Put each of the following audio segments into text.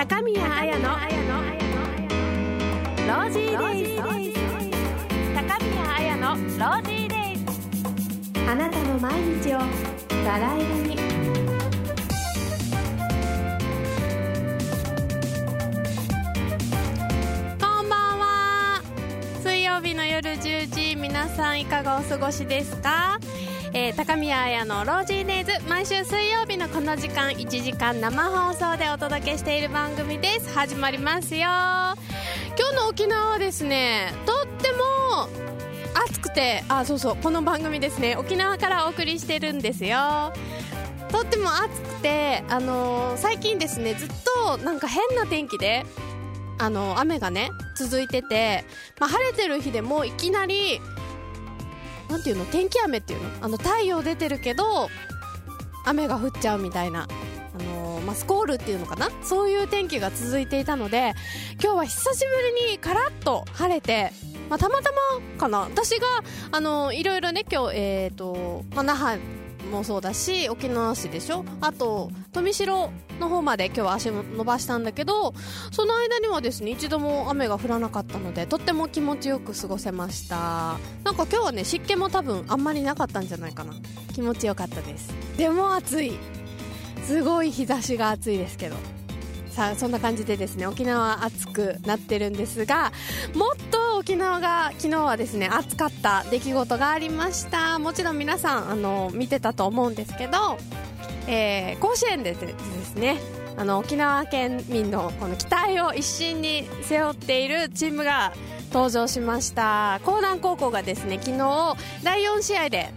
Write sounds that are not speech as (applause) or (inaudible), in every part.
高宮綾のロージーデイズ。高宮綾のロージーデイズ。あなたの毎日をバラ色に。こんばんは。水曜日の夜10時皆さんいかがお過ごしですか？えー、高宮彩のロージーデイズ毎週水曜日のこの時間1時間生放送でお届けしている番組です。始まりますよ。今日の沖縄はですねとっても暑くてあそうそうこの番組ですね。沖縄からお送りしてるんですよ。とっても暑くて、あのー、最近ですねずっとなんか変な天気であの雨がね続いてて、まあ、晴れてる日でもいきなりなんていうの天気雨っていうの？あの太陽出てるけど雨が降っちゃうみたいなあのー、まあ、スコールっていうのかな？そういう天気が続いていたので今日は久しぶりにカラッと晴れて、まあ、たまたまかな？私が、あのー、いろいろね今日、えーとまあ、那覇もそうだし沖縄市でしょ？あと富城の方まで今日は足を伸ばしたんだけどその間にはですね一度も雨が降らなかったのでとっても気持ちよく過ごせました。なんか今日はね湿気も多分あんまりなかったんじゃないかな。気持ちよかったです。でも暑い。すごい日差しが暑いですけど。さあそんな感じでですね沖縄暑くなってるんですがもっと沖縄が昨日はですね暑かった出来事がありました。もちろん皆さんあの見てたと思うんですけど、えー、甲子園でですねあの沖縄県民のこの期待を一身に背負っているチームが登場しました。江南高校がですね昨日第4試合で、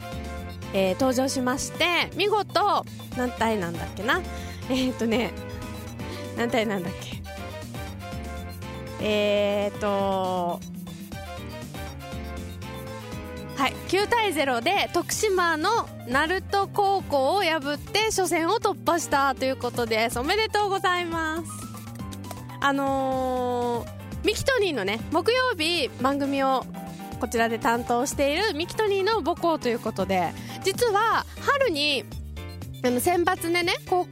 えー、登場しまして見事何対なんだっけな？えー、っとね何体なんだっけ？えーとはい9対0で徳島の鳴門高校を破って初戦を突破したということです。おめでとうございます。あのー、ミキトニーのね木曜日番組をこちらで担当しているミキトニーの母校ということで実は春にあの選抜でね高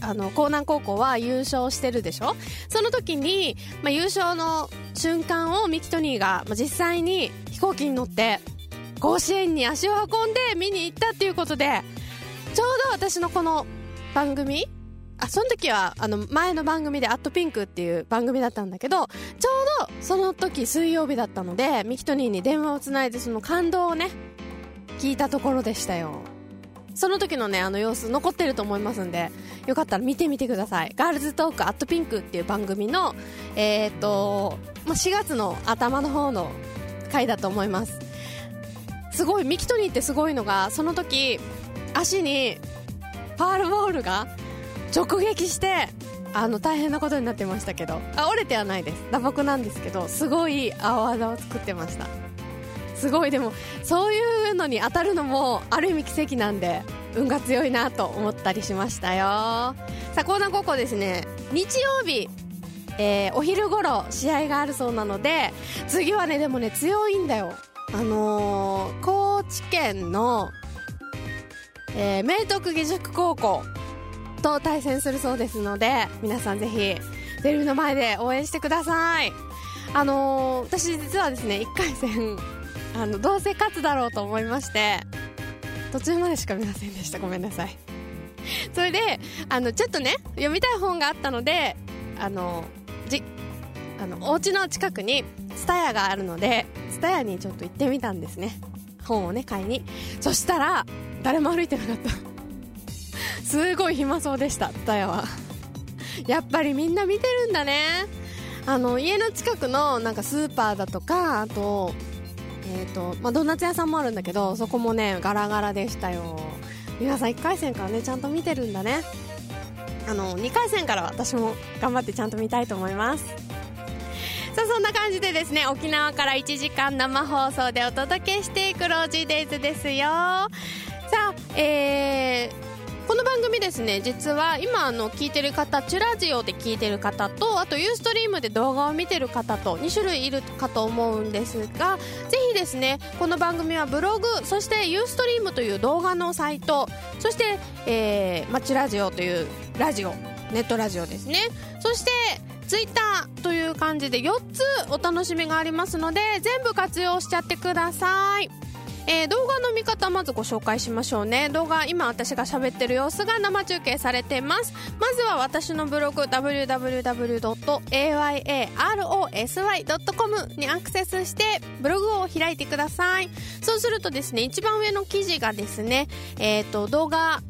あの江南高校は優勝してるでしょ？その時に、まあ、優勝の瞬間をミキトニーが、まあ、実際に飛行機に乗って甲子園に足を運んで見に行ったっていうことでちょうど私のこの番組あその時はあの前の番組で「アットピンクっていう番組だったんだけどちょうどその時水曜日だったのでミキトニーに電話をつないでその感動をね聞いたところでしたよ。その時のね、あの様子残ってると思いますんで、よかったら見てみてください。ガールズトークアットピンクっていう番組の、えー、っと、まあ、4月の頭の方の回だと思います。すごい、ミキトニーってすごいのが、その時、足にパールボールが直撃して、あの大変なことになってましたけどあ折れてはないです打撲なんですけどすごい青技を作ってましたすごい。でもそういうのに当たるのもある意味奇跡なんで運が強いなと思ったりしましたよ。さあ高南高校ですね。日曜日えー、お昼頃試合があるそうなので次はねでもね強いんだよ。あのー、高知県の、えー、明徳義塾高校と対戦するそうですので皆さんぜひテレビの前で応援してください。あのー、私実はですね1回戦あのどうせ勝つだろうと思いまして途中までしか見ませんでした。ごめんなさい。それであのちょっとね読みたい本があったのであのじあのお家の近くにツタヤがあるのでツタヤにちょっと行ってみたんですね。本をね買いに。そしたら誰も歩いてなかった。すごい暇そうでしたツタヤは。やっぱりみんな見てるんだね。あの家の近くのなんかスーパーだとかあとえーとまあ、ドーナツ屋さんもあるんだけどそこもねガラガラでしたよ。皆さん1回戦からねちゃんと見てるんだね。あの2回戦から私も頑張ってちゃんと見たいと思います。さあそんな感じでですね沖縄から1時間生放送でお届けしていくロージーデイズですよ。さあえーこの番組ですね実は今あの聞いてる方チュラジオで聞いてる方とあとユーストリームで動画を見てる方と2種類いるかと思うんですがぜひですねこの番組はブログそしてユーストリームという動画のサイトそして、えーまチュラジオというラジオネットラジオですね。そしてツイッターという感じで4つお楽しみがありますので全部活用しちゃってください。えー、動画の見方まずご紹介しましょうね。動画今私が喋ってる様子が生中継されてます。まずは私のブログ www.ayarosy.com にアクセスしてブログを開いてください。そうするとですね一番上の記事がですねえっ、ー、と動画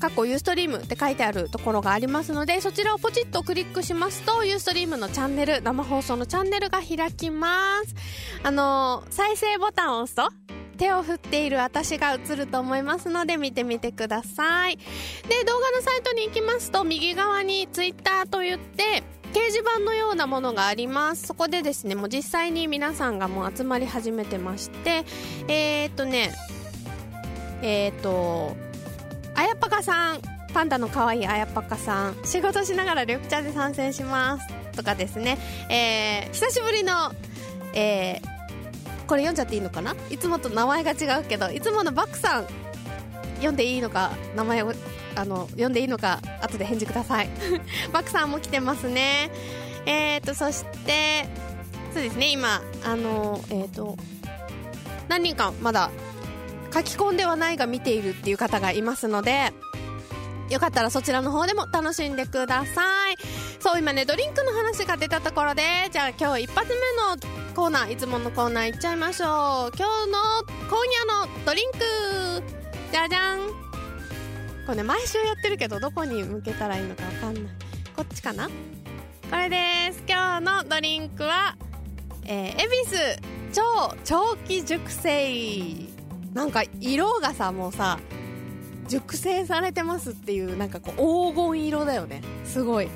過去ユーストリームって書いてあるところがありますのでそちらをポチッとクリックしますとユーストリームのチャンネル生放送のチャンネルが開きます。あのー、再生ボタンを押すと手を振っている私が映ると思いますので見てみてください。で動画のサイトに行きますと右側に Twitter と言って掲示板のようなものがあります。そこでですねもう実際に皆さんがもう集まり始めてましてえー、っとねえー、っとあやぱかさん。パンダの可愛いあやぱかさん。仕事しながら緑茶で参戦します。とかですね、えー、久しぶりの、えー、これ読んじゃっていいのかな？いつもと名前が違うけどいつものバックさん。読んでいいのか名前をあの読んでいいのか後で返事ください。バックさんも来てますね。えっ、ー、とそしてそうですね今あのえっ、ー、と何人かまだ書き込んではないが見ているっていう方がいますのでよかったらそちらの方でも楽しんでください。そう今ねドリンクの話が出たところでじゃあ今日一発目のコーナーいつものコーナーいっちゃいましょう。今日の今夜のドリンクじゃじゃん。これね毎週やってるけどどこに向けたらいいのか分かんない。こっちかな？これです。今日のドリンクはえー、恵比寿超長期熟成。なんか色がさもうさ熟成されてますっていうなんかこう黄金色だよね。すごい。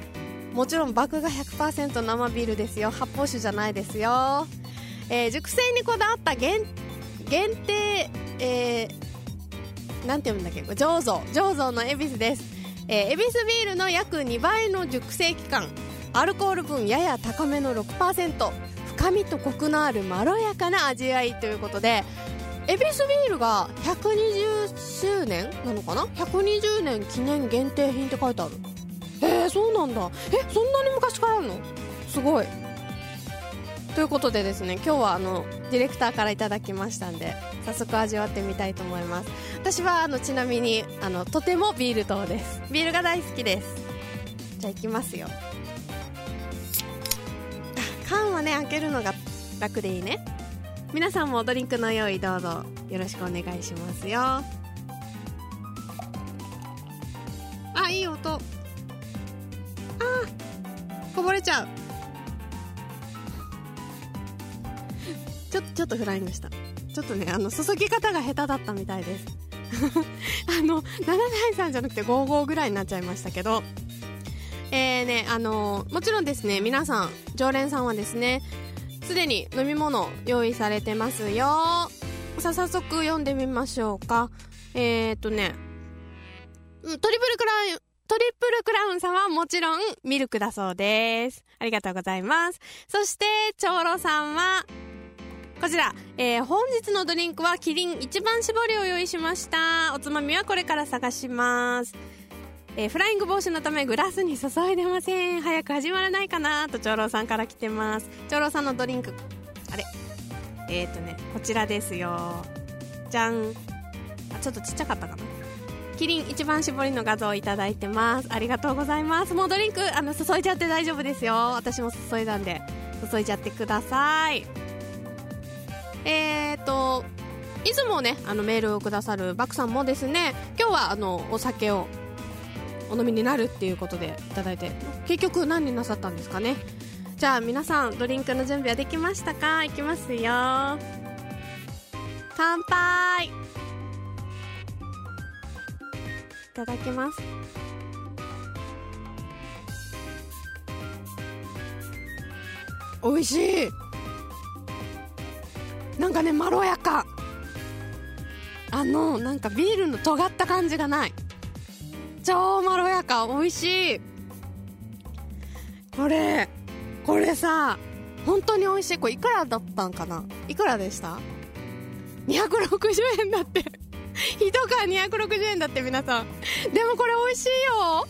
もちろん麦芽100%生ビールですよ。発泡酒じゃないですよ、えー、熟成にこだわった限限定、えー、なんて読むんだっけ？醸造。醸造の恵比寿です、えー、恵比寿ビールの約2倍の熟成期間。アルコール分やや高めの6%深みとコクのあるまろやかな味わいということで恵比寿ビールが120周年なのかな？120年記念限定品って書いてある。えー、そうなんだ。えそんなに昔からあるの？すごい。ということでですね今日はあのディレクターからいただきましたんで早速味わってみたいと思います。私はあのちなみにあのとてもビール糖です。ビールが大好きです。じゃあいきますよ。缶はね開けるのが楽でいいね。皆さんもドリンクの用意どうぞよろしくお願いしますよ。あいい音。あこぼれちゃう。ちょちょっとフライングした。ちょっとねあの注ぎ方が下手だったみたいです。(laughs) あの7対3じゃなくて55ぐらいになっちゃいましたけど。えーねあのもちろんですね皆さん常連さんはですねすでに飲み物用意されてますよさ早速読んでみましょうかえー、っとねトリプルクラウントリプルクラウンさんはもちろんミルクだそうです。ありがとうございます。そして、長老さんは、こちら、えー、本日のドリンクはキリン一番搾りを用意しました。おつまみはこれから探します。えー、フライング防止のためグラスに注いでません。早く始まらないかなと長老さんから来てます。長老さんのドリンク、あれ？えっ、ー、とね、こちらですよ。じゃん。あ、ちょっとちっちゃかったかな。キリン一番搾りの画像をいただいてますありがとうございますもうドリンクあの注いじゃって大丈夫ですよ私も注いだんで注いじゃってくださいえーといつもねあのメールをくださるバクさんもですね今日はあのお酒をお飲みになるっていうことでいただいて結局何になさったんですかね。じゃあ皆さんドリンクの準備はできましたか？いきますよ。乾杯。いただきます。美味しい。なんかねまろやか。あのなんかビールの尖った感じがない。超まろやか美味しい。これこれさ本当に美味しい。これいくらだったんかな？いくらでした？260円だって。1缶260円だって皆さん。でもこれ美味しいよ。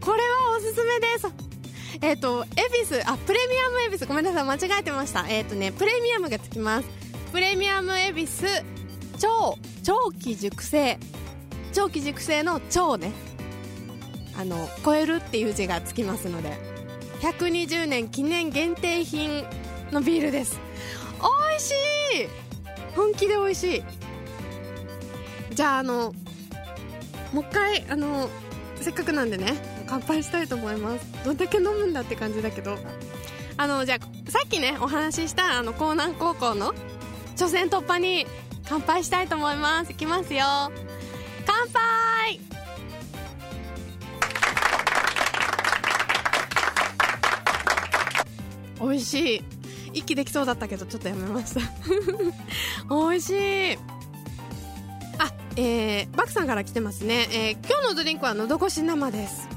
これはおすすめです。えっ、ー、と恵比寿あプレミアム恵比寿。ごめんなさい間違えてました。えっ、ー、とねプレミアムがつきます。プレミアム恵比寿超長期熟成長期熟成の超ね。あの超えるっていう字がつきますので。120年記念限定品のビールです。美味しい！本気で美味しい。じゃああのもう一回あのせっかくなんでね乾杯したいと思います。どんだけ飲むんだって感じだけど。あのじゃあさっきねお話ししたあの江南高校の初戦突破に乾杯したいと思います。いきますよ。乾杯。美味しい。息できそうだったけどちょっとやめました。(laughs) 美味しい。あえー、バクさんから来てますね、えー、今日のドリンクはのど越し生です。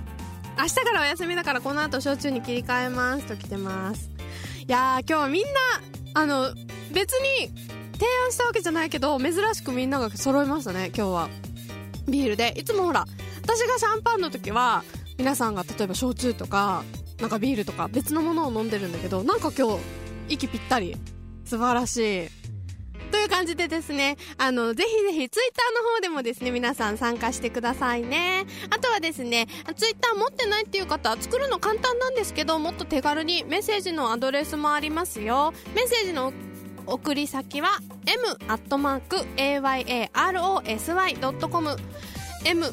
明日からお休みだからこの後焼酎に切り替えますと来てます。いやー今日はみんなあの別に提案したわけじゃないけど珍しくみんなが揃いましたね今日はビールでいつもほら私がシャンパンの時は皆さんが例えば焼酎とかなんかビールとか別のものを飲んでるんだけどなんか今日息ぴったり素晴らしいという感じでですね、あの、ぜひぜひツイッターの方でもですね、皆さん参加してくださいね。あとはですね、ツイッター持ってないっていう方、作るの簡単なんですけど、もっと手軽にメッセージのアドレスもありますよ。メッセージの送り先は m.ayarosy.com m.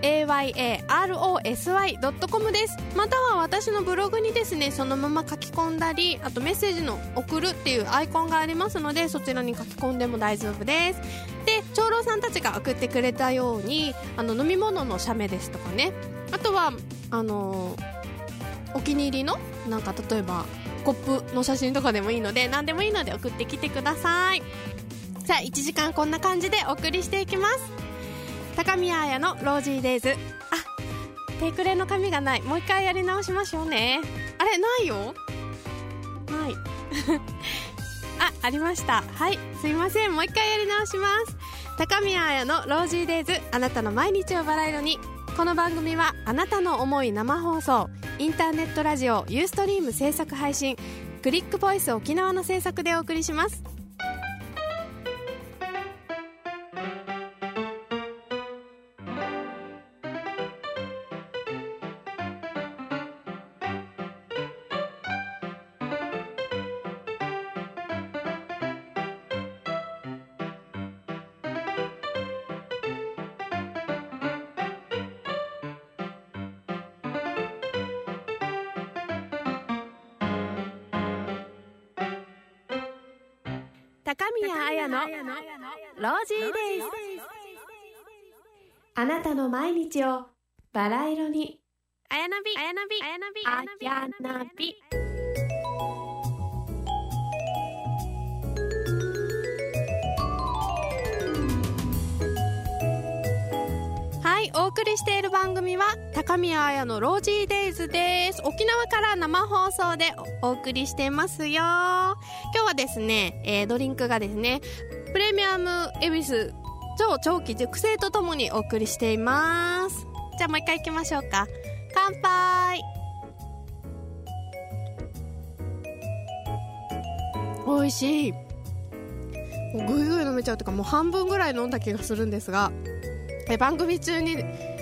ayarosy.com ですまたは私のブログにですねそのまま書き込んだりあとメッセージの送るっていうアイコンがありますのでそちらに書き込んでも大丈夫ですで長老さんたちが送ってくれたようにあの飲み物の写メですとかねあとはあのお気に入りのなんか例えばコップの写真とかでもいいので何でもいいので送ってきてください。さあ1時間こんな感じでお送りしていきます。高宮彩のロージーデイズ。あテクレの紙がない。もう一回やり直しましょうね。あれないよ。はい。(laughs) あありました。はい。すいません。もう一回やり直します。高宮彩のロージーデイズ。あなたの毎日をバラ色に。この番組はあなたの思い生放送インターネットラジオユーストリーム制作配信クリックボイス沖縄の制作でお送りします。高宮彩のロージーデイズあなたの毎日をバラ色に。あやなびあやなびあやなび。あやなび。はいお送りしている番組は高宮彩のロージーデイズです。沖縄から生放送でお送りしてますよ今日はですね、えー、ドリンクがですねプレミアム恵比寿超長期熟成とともにお送りしています。じゃあもう一回いきましょうか。乾杯。美味しい。もうぐいぐい飲めちゃうというかもう半分ぐらい飲んだ気がするんですがえ番組中に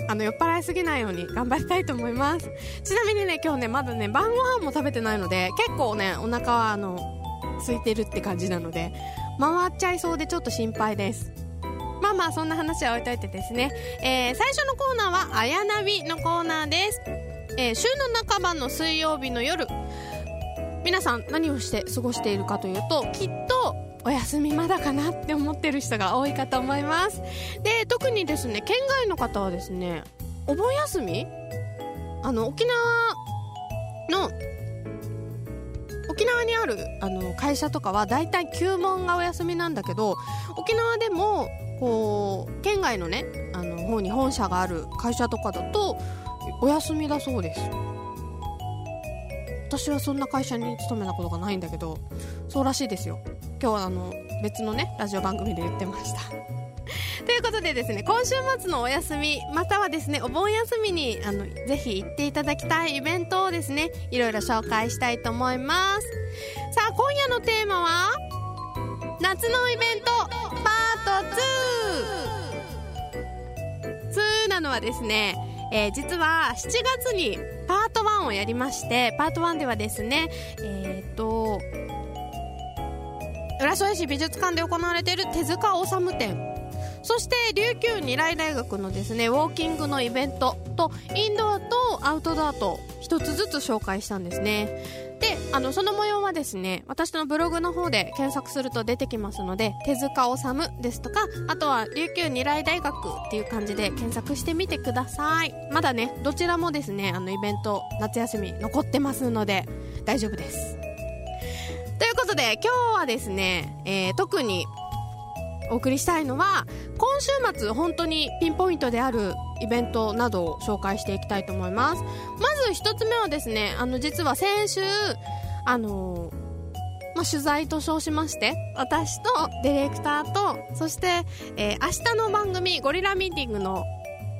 あの酔っ払いすぎないように頑張りたいと思います。ちなみにね今日ねまだね晩ご飯も食べてないので結構ねお腹はあの空いてるって感じなので回っちゃいそうでちょっと心配です。まあまあそんな話は置いといてですね、えー、最初のコーナーは「あやなび」のコーナーです、えー、週の半ばの水曜日の夜。皆さん何をして過ごしているかというときっとお休みまだかなって思ってる人が多いかと思います。で特にですね県外の方はですねお盆休み？あの沖縄の沖縄にあるあの会社とかは大体休門がお休みなんだけど沖縄でもこう県外のねあの方に本社がある会社とかだとお休みだそうです。私はそんな会社に勤めたことがないんだけどそうらしいですよ。今日はあの別のねラジオ番組で言ってました。ということでですね今週末のお休みまたはですねお盆休みにあのぜひ行っていただきたいイベントをですねいろいろ紹介したいと思いますさあ今夜のテーマは夏のイベントパート 2! 2なのはですねえー、実は7月にパート1をやりましてパート1ではですねえっ、と浦添市美術館で行われている手塚治虫展そして琉球二来大学のですねウォーキングのイベントとインドアとアウトドアと一つずつ紹介したんですね。であのその模様はですね私のブログの方で検索すると出てきますので手塚治虫ですとかあとは琉球二来大学っていう感じで検索してみてください。まだねどちらもですねあのイベント夏休み残ってますので大丈夫です。ということで今日はですね、えー、特にお送りしたいのは今週末本当にピンポイントであるイベントなどを紹介していきたいと思います。まず一つ目はですねあの実は先週あのまあ、取材と称しまして私とディレクターとそして、えー、明日の番組ゴリラミーティングの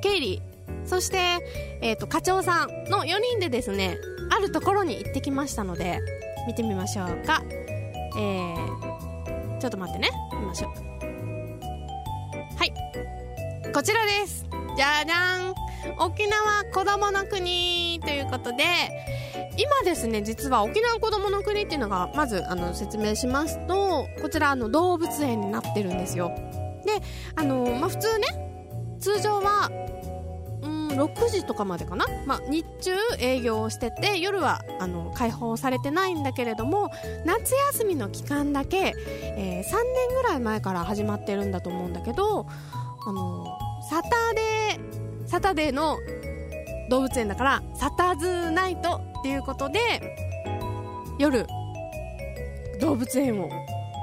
経理そして、えーと、課長さんの4人でですねあるところに行ってきましたので見てみましょうか。えー、ちょっと待ってね見ましょう。はい。こちらです。じゃじゃん。沖縄子供の国。ということで今ですね実は沖縄子供の国っていうのがまずあの説明しますとこちらあの動物園になってるんですよ。であの、まあ、普通ね通常はん6時とかまでかな、まあ、日中営業をしてて夜はあの開放されてないんだけれども夏休みの期間だけ、えー、3年ぐらい前から始まってるんだと思うんだけどあのサタデーサタデーの動物園だからサタズーナイトっていうことで夜動物園を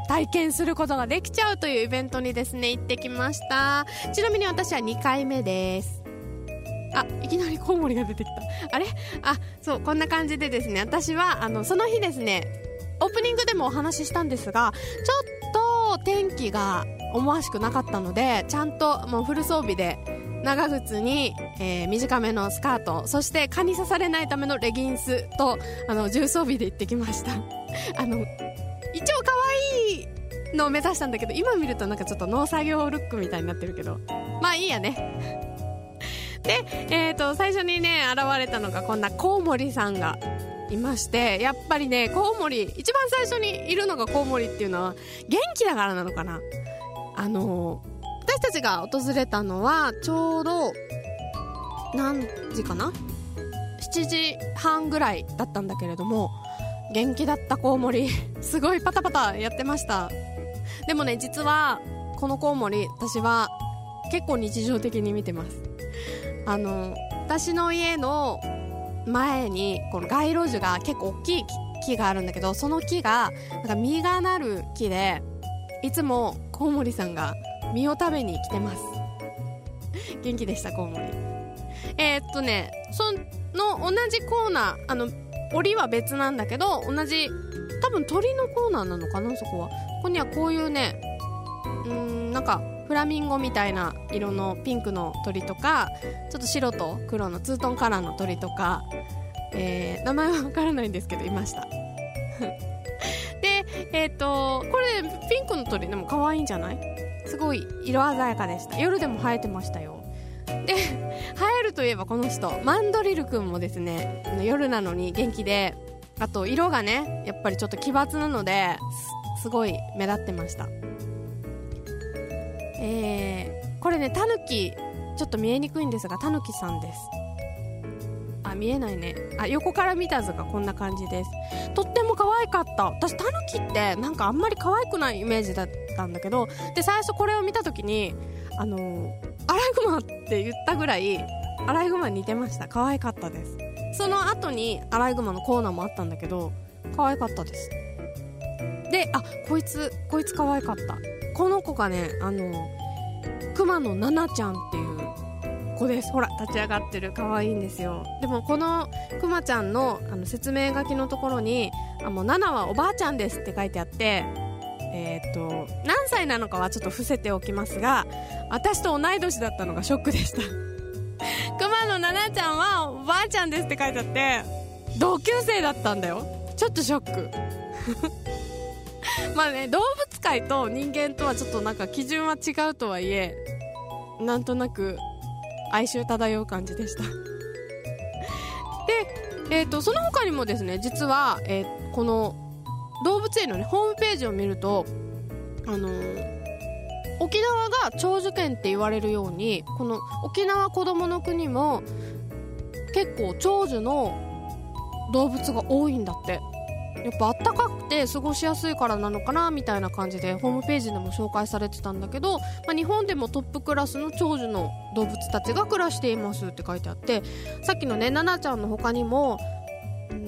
体験することができちゃうというイベントにですね行ってきました。ちなみに私は2回目です。あいきなりコウモリが出てきた。あれ？あそうこんな感じでですね私はあのその日ですねオープニングでもお話ししたんですがちょっと天気が思わしくなかったのでちゃんともうフル装備で長靴に、えー、短めのスカートそして蚊に刺されないためのレギンスとあの重装備で行ってきました。(laughs) あの一応可愛いのを目指したんだけど今見るとなんかちょっと農作業ルックみたいになってるけどまあいいやね。で、えーと、最初にね現れたのがこんなコウモリさんがいましてやっぱりねコウモリ一番最初にいるのがコウモリっていうのは元気だからなのかな？あの私たちが訪れたのはちょうど何時かな？7時半ぐらいだったんだけれども元気だったコウモリすごいパタパタやってました。でもね実はこのコウモリ私は結構日常的に見てます。あの私の家の前にこの街路樹が結構大きい木があるんだけどその木がなんか実がなる木でいつもコウモリさんが実を食べに来てます。(laughs) 元気でしたコウモリ。えー、っとねその同じコーナーあの檻は別なんだけど同じ多分鳥のコーナーなのかなそこは。ここにはこういうねうんなんかフラミンゴみたいな色のピンクの鳥とかちょっと白と黒のツートンカラーの鳥とか、えー、名前はわからないんですけどいました。(laughs) でえっ、ー、とこれピンクの鳥でも可愛いんじゃない？すごい色鮮やかでした。夜でも生えてましたよ。で生えるといえばこの人マンドリル君もですね夜なのに元気であと色がねやっぱりちょっと奇抜なのですごい目立ってました。えー、これねタヌキちょっと見えにくいんですがタヌキさんです。あ見えないね。あ横から見た図がこんな感じです。とっても可愛かった。私タヌキってなんかあんまり可愛くないイメージだったんだけどで最初これを見た時にあのー、アライグマって言ったぐらいアライグマに似てました。可愛かったです。その後にアライグマのコーナーもあったんだけど可愛かったです。であこいつこいつ可愛かった。この子がねあの熊野ナナちゃんっていう子です。ほら立ち上がってる。可愛いんですよ。でもこのくまちゃんのあの説明書きのところにあもうナナはおばあちゃんですって書いてあってえっ、と何歳なのかはちょっと伏せておきますが私と同い年だったのがショックでした。(laughs) 熊野奈々ちゃんはおばあちゃんですって書いてあって同級生だったんだよ。ちょっとショック。(laughs) まあね動物界と人間とはちょっとなんか基準は違うとはいえなんとなく哀愁漂う感じでした。(laughs) で、えーと、その他にもですね実は、えー、この動物園の、ね、ホームページを見ると、あのー、沖縄が長寿県って言われるようにこの沖縄こどもの国も結構長寿の動物が多いんだって。やっぱあったかくて過ごしやすいからなのかなみたいな感じでホームページでも紹介されてたんだけど、まあ、日本でもトップクラスの長寿の動物たちが暮らしていますって書いてあってさっきのねナナちゃんの他にも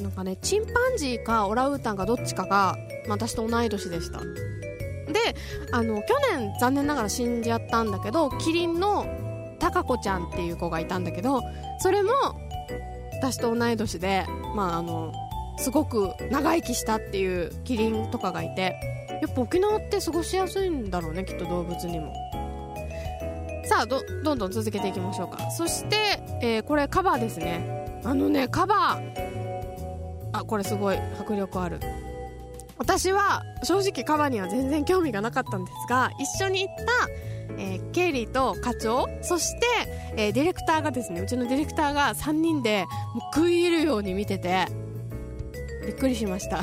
なんかねチンパンジーかオランウータンかどっちかが、まあ、私と同い年でした。であの去年残念ながら死んじゃったんだけどキリンのタカコちゃんっていう子がいたんだけどそれも私と同い年でまああのすごく長生きしたっていうキリンとかがいてやっぱ沖縄って過ごしやすいんだろうねきっと動物にも。さあどんどん続けていきましょうか。そして、えー、これカバーですね。あのねカバー。あこれすごい迫力ある。私は正直カバーには全然興味がなかったんですが一緒に行った、えー、ケイリーと課長そして、えー、ディレクターがですねうちのディレクターが3人でもう食い入るように見ててびっくりしました。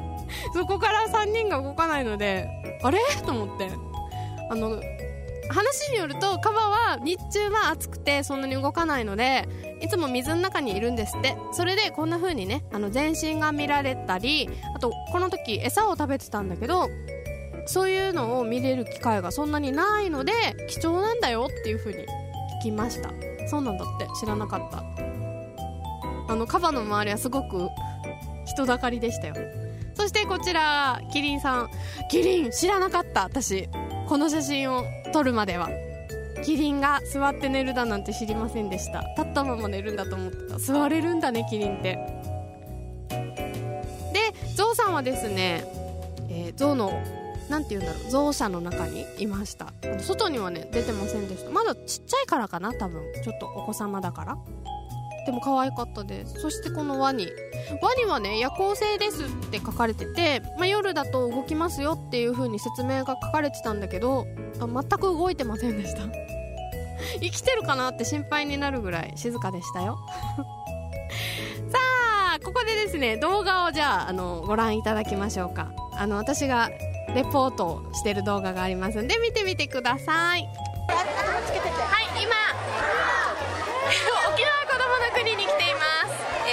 (laughs) そこから3人が動かないのであれ？と思って。あの話によるとカバは日中は暑くてそんなに動かないのでいつも水の中にいるんですって。それでこんな風にねあの全身が見られたりあとこの時餌を食べてたんだけどそういうのを見れる機会がそんなにないので貴重なんだよっていう風に聞きました。そうなんだって。知らなかった。あのカバの周りはすごく人だかりでしたよ。そしてこちらキリンさん。キリン知らなかった。私この写真を撮るまでは。キリンが座って寝るだなんて知りませんでした。立ったまま寝るんだと思ってた。座れるんだねキリンって。でゾウさんはですね、えー、ゾウのなんて言うんだろう。ゾウ舎の中にいました。外にはね出てませんでした。まだちっちゃいからかな多分。ちょっとお子様だから。でも可愛かったです。そしてこのワニ。ワニはね夜行性ですって書かれてて、まあ、夜だと動きますよっていう風に説明が書かれてたんだけどあ全く動いてませんでした。(laughs) 生きてるかなって心配になるぐらい静かでしたよ。(laughs) さあここでですね動画をじゃああのご覧いただきましょうか。あの私がレポートをしてる動画がありますんで見てみてください。はい今国に来ています、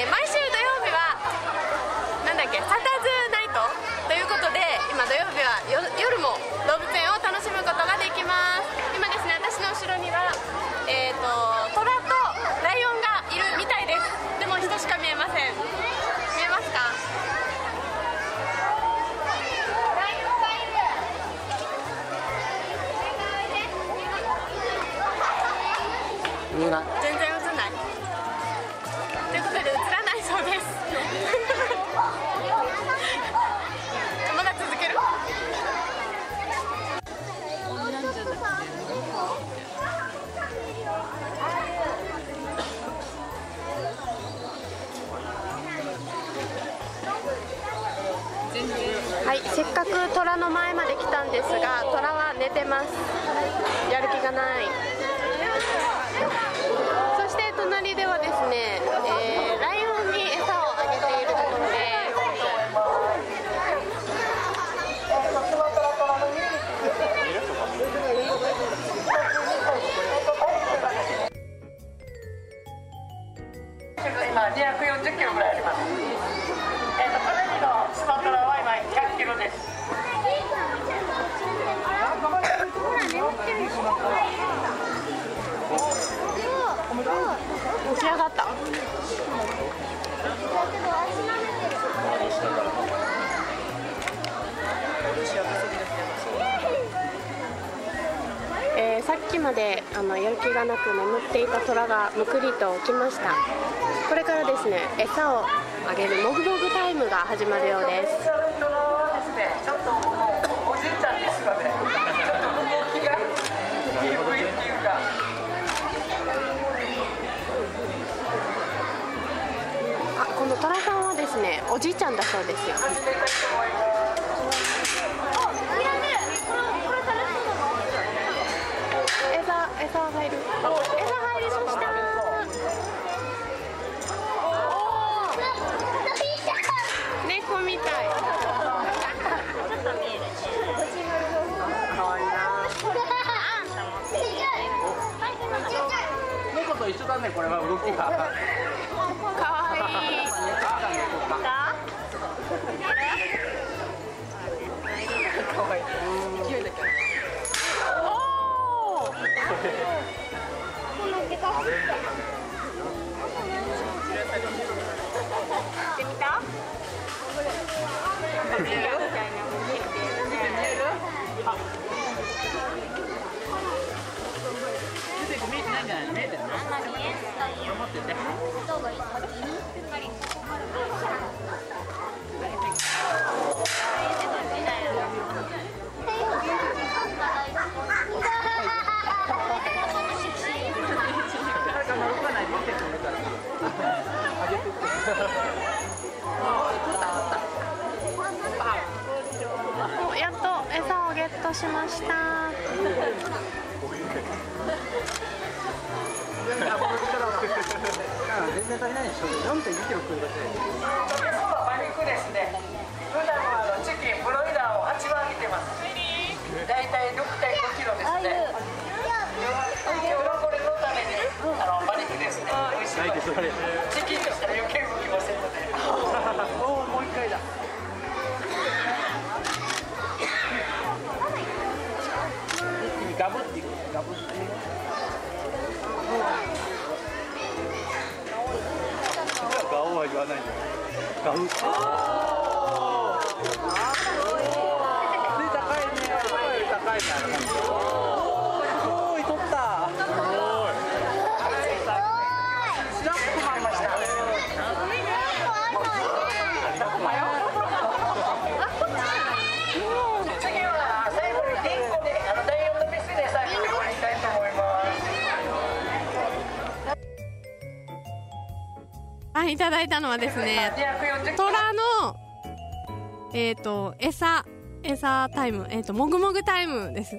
虎は寝てます。やる気がない。なく眠っていた虎がむくりと起きました。これからですね餌をあげるもぐもぐタイムが始まるようです。の、あこの虎さんはですねおじいちゃんだそうですよ。だねこれは動きが。かわいい。かわいい。勢いだけおーで見た持って足りないでしょ4.2キロ食うだけそう馬肉ですね。普段はあのチキンブロイラーを8番見てます。大体6.5キロですね。のためにあの馬肉ですね。美味しいないでそガブ高いね高いねおいたスラップマンましたあいただいたのはですねえっ、と餌餌タイムえっ、ともぐもぐタイムです。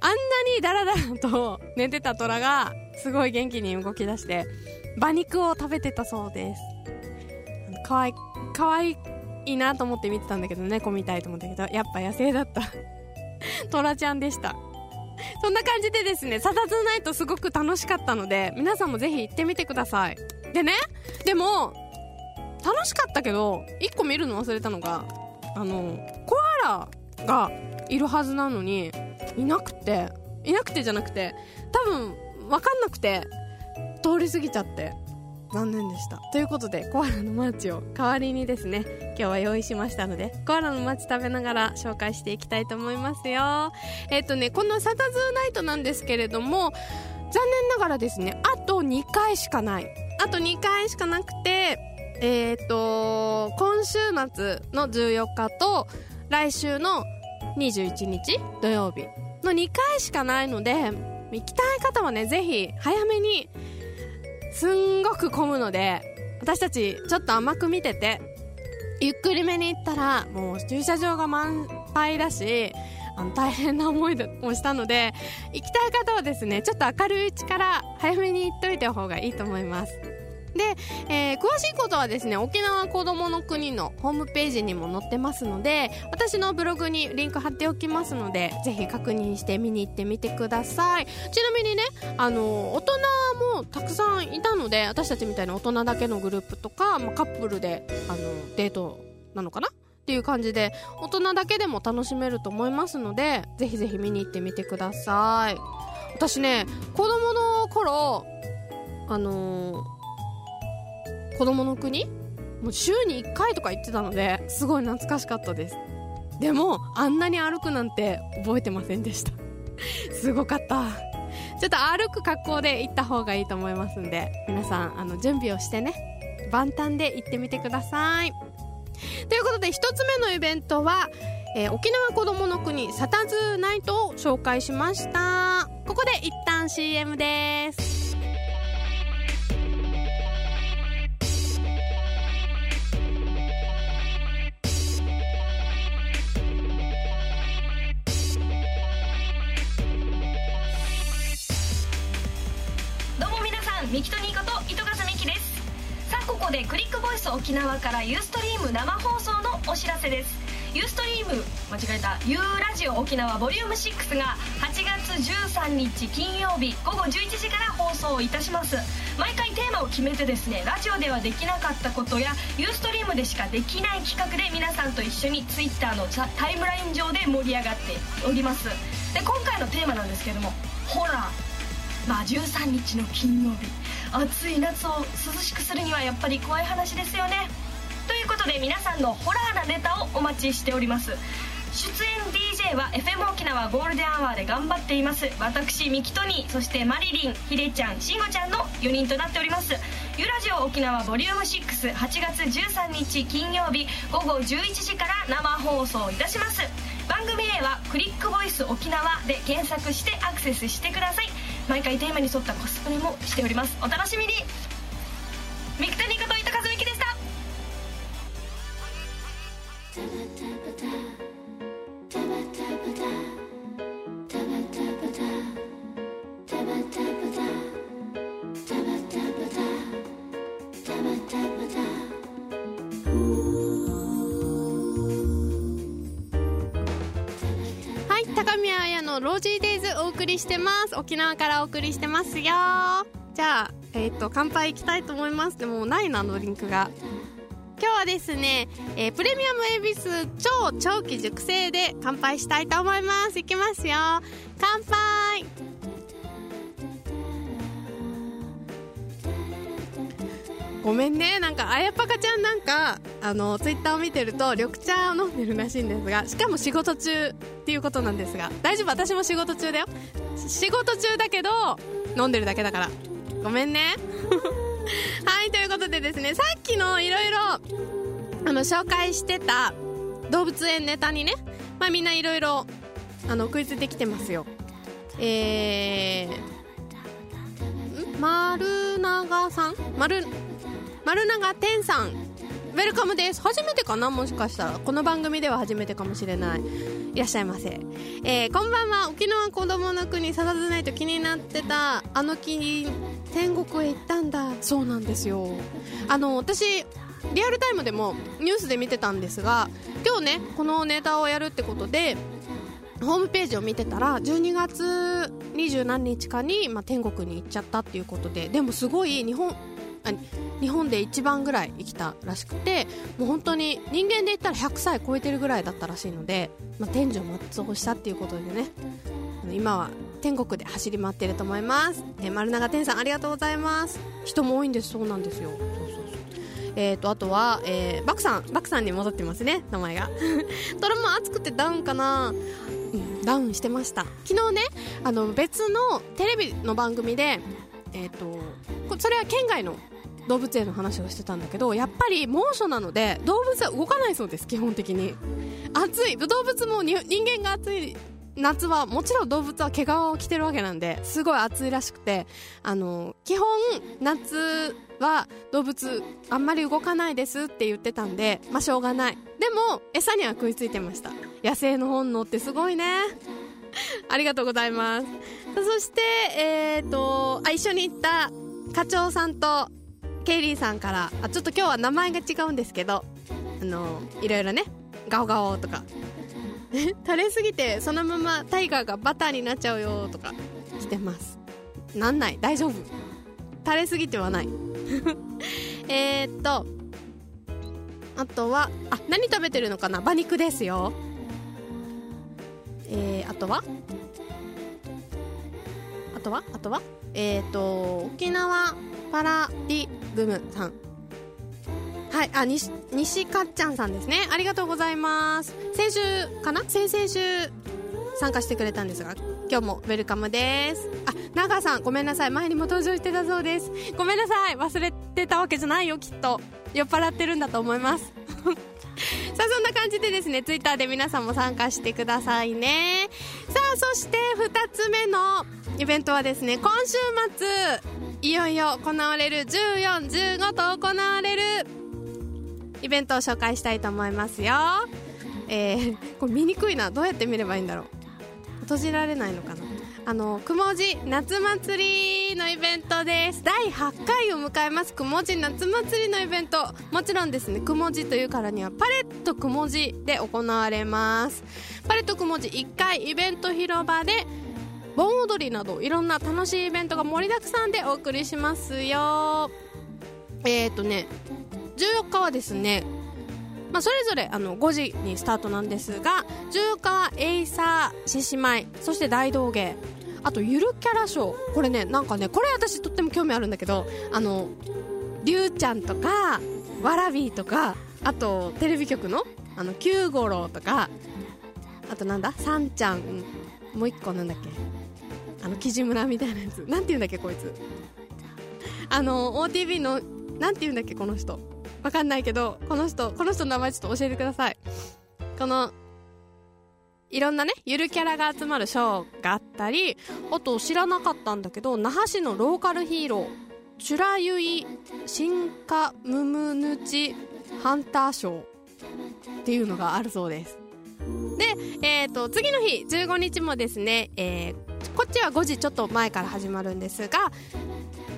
あんなにダラダラと寝てた虎がすごい元気に動き出して馬肉を食べてたそうです。かわいかわいいなと思って見てたんだけど猫みたいと思ったけどやっぱ野生だった。(laughs) 虎ちゃんでした。そんな感じでですね、サタズーナイトすごく楽しかったので、皆さんもぜひ行ってみてください。でね、でも、楽しかったけど、一個見るの忘れたのが、あの、コアラがいるはずなのに、いなくて、いなくてじゃなくて、多分、わかんなくて、通り過ぎちゃって、残念でした。ということで、コアラのマーチを代わりにですね、今日は用意しましたので、コアラのマーチ食べながら紹介していきたいと思いますよ。えっ、とね、このサタズーナイトなんですけれども、残念ながらですね、あと2回しかない。あと2回しかなくて、えっ、と、今週末の14日と、来週の21日土曜日の2回しかないので、行きたい方はね、ぜひ早めに、すんごく混むので、私たちちょっと甘く見てて、ゆっくりめに行ったら、もう駐車場が満杯だし、あの大変な思いをしたので、行きたい方はですね、ちょっと明るいうちから早めに行っといた方がいいと思います。で、えー詳しいことはですね、沖縄子供の国のホームページにも載ってますので、私のブログにリンク貼っておきますので、ぜひ確認して見に行ってみてください。ちなみにね、あの、大人もたくさんいたので、私たちみたいな大人だけのグループとか、まあ、カップルで、あの、デートなのかな？っていう感じで、大人だけでも楽しめると思いますので、ぜひぜひ見に行ってみてください。私ね、子供の頃、あのー子供の国？もう週に1回とか行ってたので、すごい懐かしかったです。でも、あんなに歩くなんて覚えてませんでした。(laughs) すごかった。ちょっと歩く格好で行った方がいいと思いますんで、皆さん、あの、準備をしてね、万端で行ってみてください。ということで、一つ目のイベントは、えー沖縄子供の国サタズーナイトを紹介しました。ここで一旦 CM です。沖縄からユーストリーム生放送のお知らせです。ユーストリーム間違えたユーラジオ沖縄ボリューム6が8月13日金曜日午後11時から放送いたします。毎回テーマを決めてですねラジオではできなかったことやユーストリームでしかできない企画で皆さんと一緒に Twitter のタイムライン上で盛り上がっております。で今回のテーマなんですけどもホラー。まあ13日の金曜日。暑い夏を涼しくするにはやっぱり怖い話ですよね。ということで皆さんのホラーなネタをお待ちしております。出演 DJ は FM 沖縄ゴールデンアワーで頑張っています。私ミキトニーそしてマリリンヒデちゃんしんごちゃんの4人となっております。ゆラジオ沖縄ボリューム68月13日金曜日午後11時から生放送いたします。番組名はクリックボイス沖縄で検索してアクセスしてください。毎回テーマに沿ったコスプレもしております。お楽しみに。ミキトニーこと板和美希でした。のロージーデイズお送りしてます。沖縄からお送りしてますよ。じゃあえっ、と乾杯いきたいと思います。でもないなドリンクが。今日はですね、えープレミアムエビス超長期熟成で乾杯したいと思います。いきますよ。乾杯。ごめんね。なんかあやぱかちゃんなんかあのツイッターを見てると緑茶を飲んでるらしいんですがしかも仕事中。っていうことなんですが大丈夫？私も仕事中だよ。仕事中だけど飲んでるだけだから。ごめんね。(laughs) はいということでですねさっきのいろいろあの紹介してた動物園ネタにね、まあ、みんないろいろあの食いついてきてますよ。えー、丸長さん？丸丸永天さんウェルカムです。初めてかな？もしかしたら。この番組では初めてかもしれない。いらっしゃいませ、えーこんばんは。沖縄子供の国ささずないと気になってたあの木天国へ行ったんだ。そうなんですよ。あの私リアルタイムでもニュースで見てたんですが今日ねこのネタをやるってことでホームページを見てたら12月二十何日かに、まあ、天国に行っちゃったっていうことででもすごい日本日本で一番ぐらい生きたらしくてもう本当に人間で言ったら100歳超えてるぐらいだったらしいので、まあ、天寿を全うしたっていうことでね今は天国で走り回ってると思います、えー丸永天さんありがとうございます。人も多いんです。そうなんですよ。えー、とあとは、えーバクさん。バクさんに戻ってますね。名前が。トロも暑くてダウンかな。うんダウンしてました。昨日ねあの別のテレビの番組でえっ、とこそれは県外の動物園の話をしてたんだけどやっぱり猛暑なので動物は動かないそうです基本的に。暑い。動物も人間が暑い夏はもちろん動物は毛皮を着てるわけなんですごい暑いらしくてあの基本夏は動物あんまり動かないですって言ってたんでまあしょうがない。でも餌には食いついてました。野生の本能ってすごいね。(laughs) ありがとうございます。そしてえっ、とあ一緒に行った課長さんとケイリーさんからあちょっと今日は名前が違うんですけどあのいろいろねガオガオとか。(laughs) 垂れすぎてそのままタイガーがバターになっちゃうよとか来てます。なんない？大丈夫？垂れすぎてはない。(laughs) えっとあとはあ何食べてるのかな？馬肉ですよ。えー、あとは？あとは？あとは？えー、と沖縄パラディグムさん。はいあ西西かっちゃんさんですね。ありがとうございます。先週かな？先々週参加してくれたんですが今日もウェルカムです。あ長さんごめんなさい。前にも登場してたそうです。ごめんなさい。忘れてたわけじゃないよきっと。酔っ払ってるんだと思います。(laughs) さあそんな感じでですねツイッターで皆さんも参加してくださいね。さあそして2つ目のイベントはですね今週末いよいよ行われる1415と行われるイベントを紹介したいと思いますよ。えー、これ見にくいな。どうやって見ればいいんだろう。閉じられないのかな。あのくもじ夏祭りのイベントです。第8回を迎えます。くもじ夏祭りのイベント。もちろんですねくもじというからにはパレットくもじで行われます。パレットくもじ1回イベント広場で盆踊りなどいろんな楽しいイベントが盛りだくさんでお送りしますよ。えっ、ー、とね14日はですねまあ、それぞれあの5時にスタートなんですが14日はエイサー獅子舞そして大道芸。あとゆるキャラショー。これねなんかねこれ私とっても興味あるんだけどあのりゅうちゃんとかわらびとかあとテレビ局のあの九五郎とかあとなんださんちゃんもう一個なんだっけ？あの木地村みたいなやつ。なんて言うんだっけこいつ？あの OTV のなんて言うんだっけこの人？わかんないけど、この人、この人の名前ちょっと教えてください。この、いろんなね、ゆるキャラが集まるショーがあったり、あと知らなかったんだけど、那覇市のローカルヒーロー、チュラユイシンカムムヌチハンターショーっていうのがあるそうです。で、えっ、ー、と、次の日、15日もですね、えー、こっちは5時ちょっと前から始まるんですが、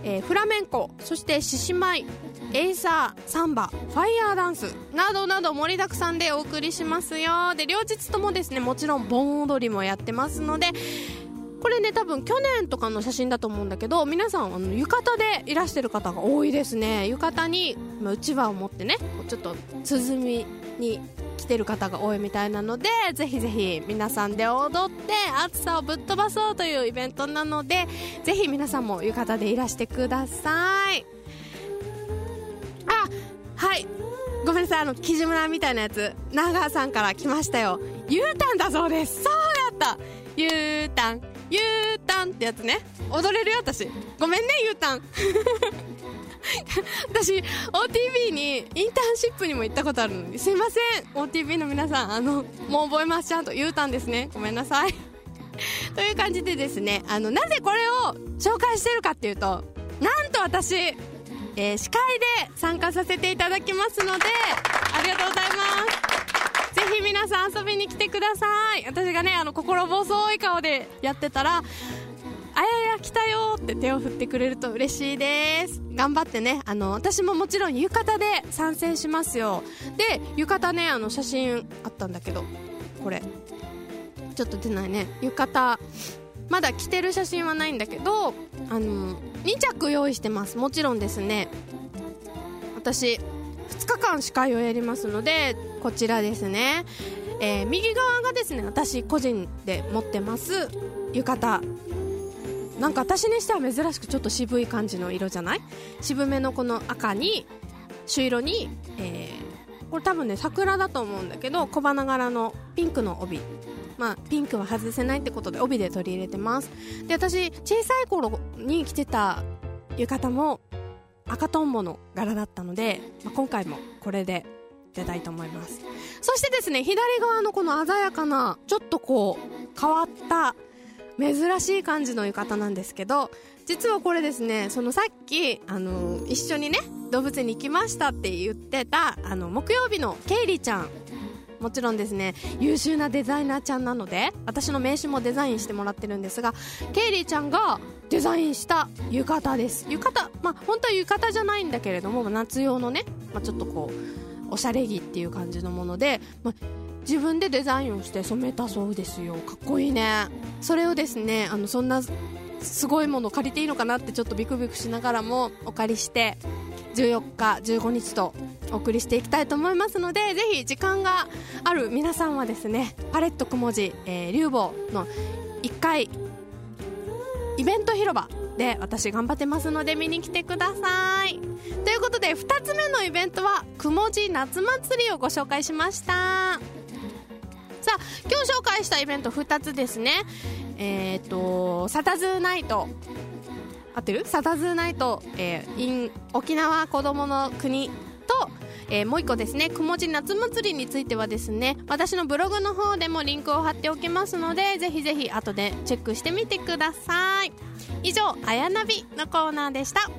えー、フラメンコそして獅子舞エイサーサンバファイヤーダンスなどなど盛りだくさんでお送りしますよ。で両日ともですねもちろん盆踊りもやってますのでこれね多分去年とかの写真だと思うんだけど皆さんあの浴衣でいらしてる方が多いですね。浴衣に、まあ、うちわを持ってねちょっと鼓に来てる方が多いみたいなのでぜひぜひ皆さんで踊って暑さをぶっ飛ばそうというイベントなのでぜひ皆さんも浴衣でいらしてください。あはい。ごめんなさいあの木島村みたいなやつ長さんから来ましたよ。U ターンだそうです。そうだった。U ターン U ターンってやつね。踊れるよ私。ごめんね U (laughs) ターン私 OTV にインターンシップにも行ったことあるのですいません OTV の皆さんあのもう覚えますちゃんと U ターンですね。ごめんなさい。(laughs) という感じでですねあのなぜこれを紹介してるかっていうとなんと私、えー、司会で参加させていただきますのでありがとうございます。ひ皆さん遊びに来てください。私がねあの心細い顔でやってたらあやや来たよって手を振ってくれると嬉しいです。頑張ってねあの私ももちろん浴衣で参戦しますよ。で浴衣ねあの写真あったんだけどこれ。ちょっと出ないね。浴衣まだ着てる写真はないんだけどあの2着用意してます。もちろんですね。私2日間司会をやりますのでこちらですね、えー、右側がですね私個人で持ってます浴衣。なんか私にしては珍しくちょっと渋い感じの色じゃない？渋めのこの赤に朱色に、えー、これ多分ね桜だと思うんだけど小花柄のピンクの帯。まあ、ピンクは外せないってことで帯で取り入れてます。で私小さい頃に着てた浴衣も赤とんぼの柄だったので、まあ、今回もこれで出たいと思います。そしてですね左側のこの鮮やかなちょっとこう変わった珍しい感じの浴衣なんですけど実はこれですねそのさっきあの一緒にね動物園に行きましたって言ってたあの木曜日のケイリちゃんもちろんですね優秀なデザイナーちゃんなので私の名刺もデザインしてもらってるんですがケイリーちゃんがデザインした浴衣です。浴衣まあ本当は浴衣じゃないんだけれども夏用のね、まあ、ちょっとこうおしゃれ着っていう感じのもので、まあ自分でデザインをして染めたそうですよ。かっこいいね。それをですねあのそんなすごいもの借りていいのかなってちょっとビクビクしながらもお借りして14日15日とお送りしていきたいと思いますのでぜひ時間がある皆さんはですねパレットくもじ、えー、竜坊の1階イベント広場で私頑張ってますので見に来てください。ということで2つ目のイベントはくもじ夏祭りをご紹介しました。さあ今日紹介したイベント2つですね。えっ、ー、とサタズーナイト。合ってる？サタズーナイト、えー、in 沖縄こどもの国と、えー、もう一個ですね、くもじ夏祭りについてはですね、私のブログの方でもリンクを貼っておきますので、ぜひぜひ後でチェックしてみてください。以上、あやなびのコーナーでした。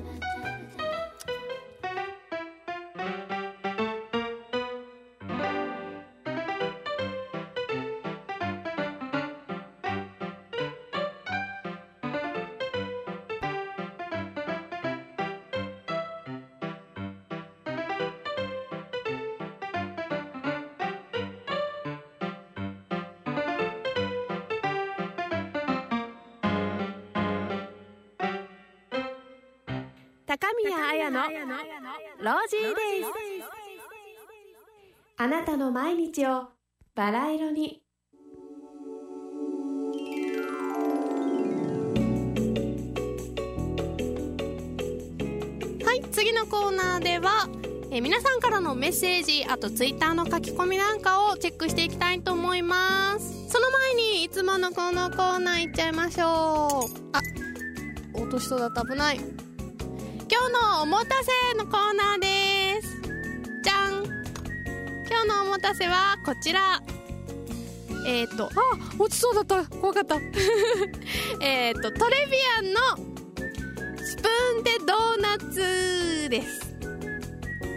ロージーデイズあなたの毎日をバラ色に。はい次のコーナーではえ皆さんからのメッセージあとツイッターの書き込みなんかをチェックしていきたいと思います。その前にいつものこのコーナーいっちゃいましょう。あ落としそうだった。危ない。今日のおもたせのコーナーです。じゃん。今日のおもたせはこちら。えっ、ー、とあ落ちそうだった。怖かった。(laughs) えっとトレビアンのスプーンでドーナツです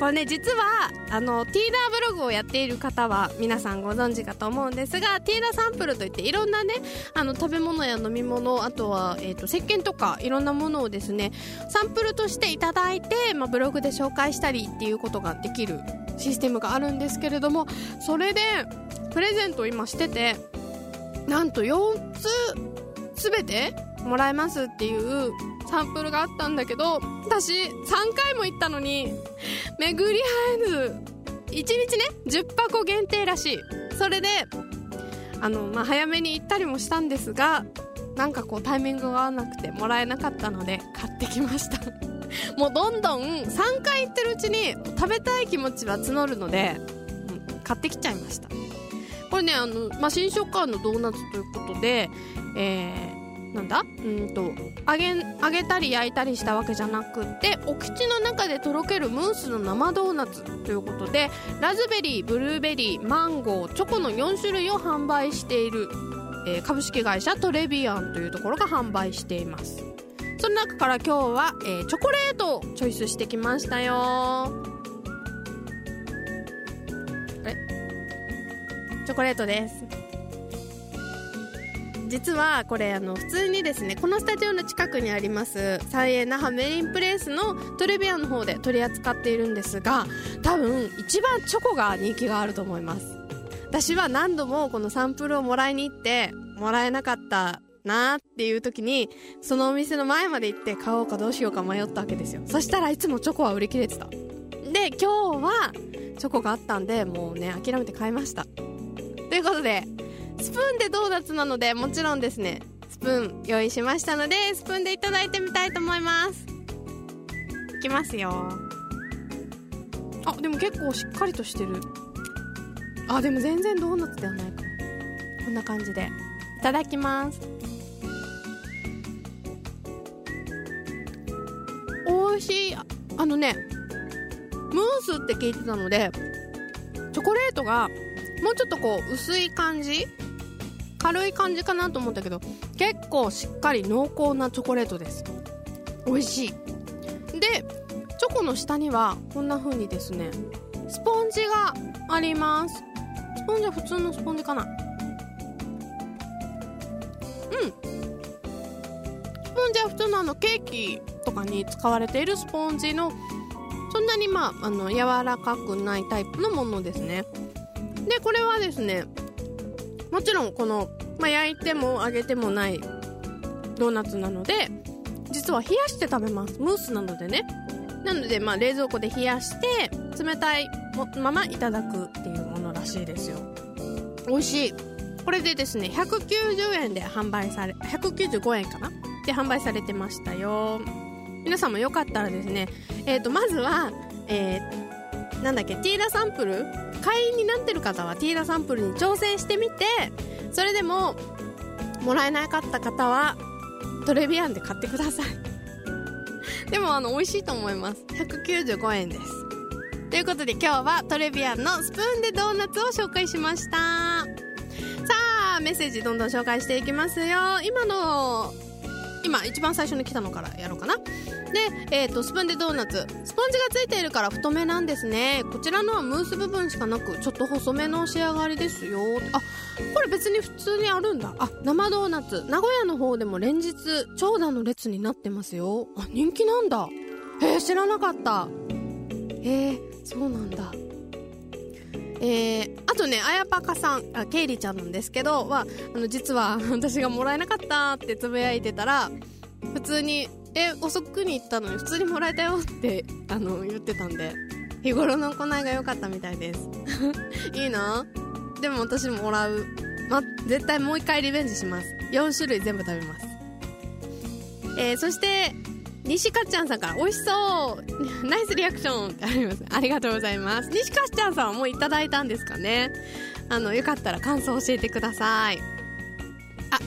これね実はあのティーダーブログをやっている方は皆さんご存知かと思うんですがティーダーサンプルといっていろんなねあの食べ物や飲み物あとは、えー、と石鹸とかいろんなものをですねサンプルとしていただいて、まあ、ブログで紹介したりっていうことができるシステムがあるんですけれどもそれでプレゼントを今しててなんと4つ全てもらえますっていうサンプルがあったんだけど私3回も行ったのに巡り合えず1日ね10箱限定らしい。それであの、まあ、早めに行ったりもしたんですがなんかこうタイミングが合わなくてもらえなかったので買ってきました。(laughs) もうどんどん3回行ってるうちに食べたい気持ちは募るので、うん買ってきちゃいました。これねあの、まあ、新食感のドーナツということでえーなんだ？うんと揚げ揚げたり焼いたりしたわけじゃなくてお口の中でとろけるムースの生ドーナツということでラズベリーブルーベリーマンゴーチョコの4種類を販売している、えー株式会社トレビアンというところが販売しています。その中から今日は、えーチョコレートをチョイスしてきましたよ。あれ？チョコレートです。実はこれあの普通にですねこのスタジオの近くにあります三栄那覇メリンプレイスのトレビアンの方で取り扱っているんですが多分一番チョコが人気があると思います。私は何度もこのサンプルをもらいに行ってもらえなかったなーっていう時にそのお店の前まで行って買おうかどうしようか迷ったわけですよ。そしたらいつもチョコは売り切れてた。で今日はチョコがあったんでもうね諦めて買いました。ということでスプーンでドーナツなのでもちろんですね。スプーン用意しましたのでスプーンでいただいてみたいと思います。いきますよ。あでも結構しっかりとしてる。あでも全然ドーナツではないか。もこんな感じで。いただきます。美味しい。ああのねムースって聞いてたのでチョコレートがもうちょっとこう薄い感じ軽い感じかなと思ったけど結構しっかり濃厚なチョコレートです。美味しい。でチョコの下にはこんな風にですねスポンジがあります。スポンジは普通のスポンジかな。うん。スポンジは普通のあのケーキとかに使われているスポンジのそんなにまああの柔らかくないタイプのものですね。でこれはですねもちろんこの、まあ、焼いても揚げてもないドーナツなので実は冷やして食べます。ムースなのでね。なので、まあ、冷蔵庫で冷やして冷たいままいただくっていうものらしいですよ。美味しい。これでですね190円で販売され195円かな？で販売されてましたよ。皆さんもよかったらですねえー、とまずはえー、なんだっけ？ティーラサンプル？会員になってる方はティーラサンプルに挑戦してみてそれでももらえなかった方はトレビアンで買ってください。(laughs) でもあの美味しいと思います。195円です。ということで今日はトレビアンのスプーンでドーナツを紹介しました。さあメッセージどんどん紹介していきますよ。今の今一番最初に来たのからやろうかな。で、えー、とスプーンでドーナツ。スポンジがついているから太めなんですね。こちらのはムース部分しかなくちょっと細めの仕上がりですよ。あこれ別に普通にあるんだ。あ生ドーナツ。名古屋の方でも連日長蛇の列になってますよ。あ人気なんだ。へえ知らなかった。へえそうなんだ。えー、あとね、あやぱかさん、あ、ケイリちゃんなんですけど、は、あの、実は、私がもらえなかったってつぶやいてたら、普通にえ遅くに行ったのに普通にもらえたよってあの言ってたんで。日頃の行いが良かったみたいですいいな。でも私もらう、ま、絶対もう一回リベンジします。4種類全部食べます。えー、そして西かっちゃんさんから美味しそう。ナイスリアクションってあります。ありがとうございます。西かっちゃんさんはもういただいたんですかね。あのよかったら感想教えてください。あ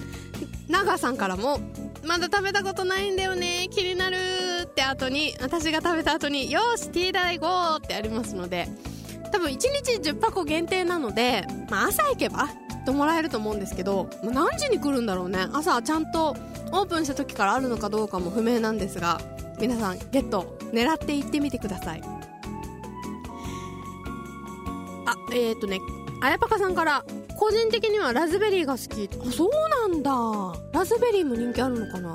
長さんからもまだ食べたことないんだよね。気になるって後に私が食べた後によしティーダイゴーってありますので。多分1日10箱限定なので、まあ、朝行けばっともらえると思うんですけど、まあ、何時に来るんだろうね。朝ちゃんとオープンした時からあるのかどうかも不明なんですが皆さんゲット狙って行ってみてください。あえっ、ー、とねあやぱかさんから個人的にはラズベリーが好き。あそうなんだ。ラズベリーも人気あるのかな。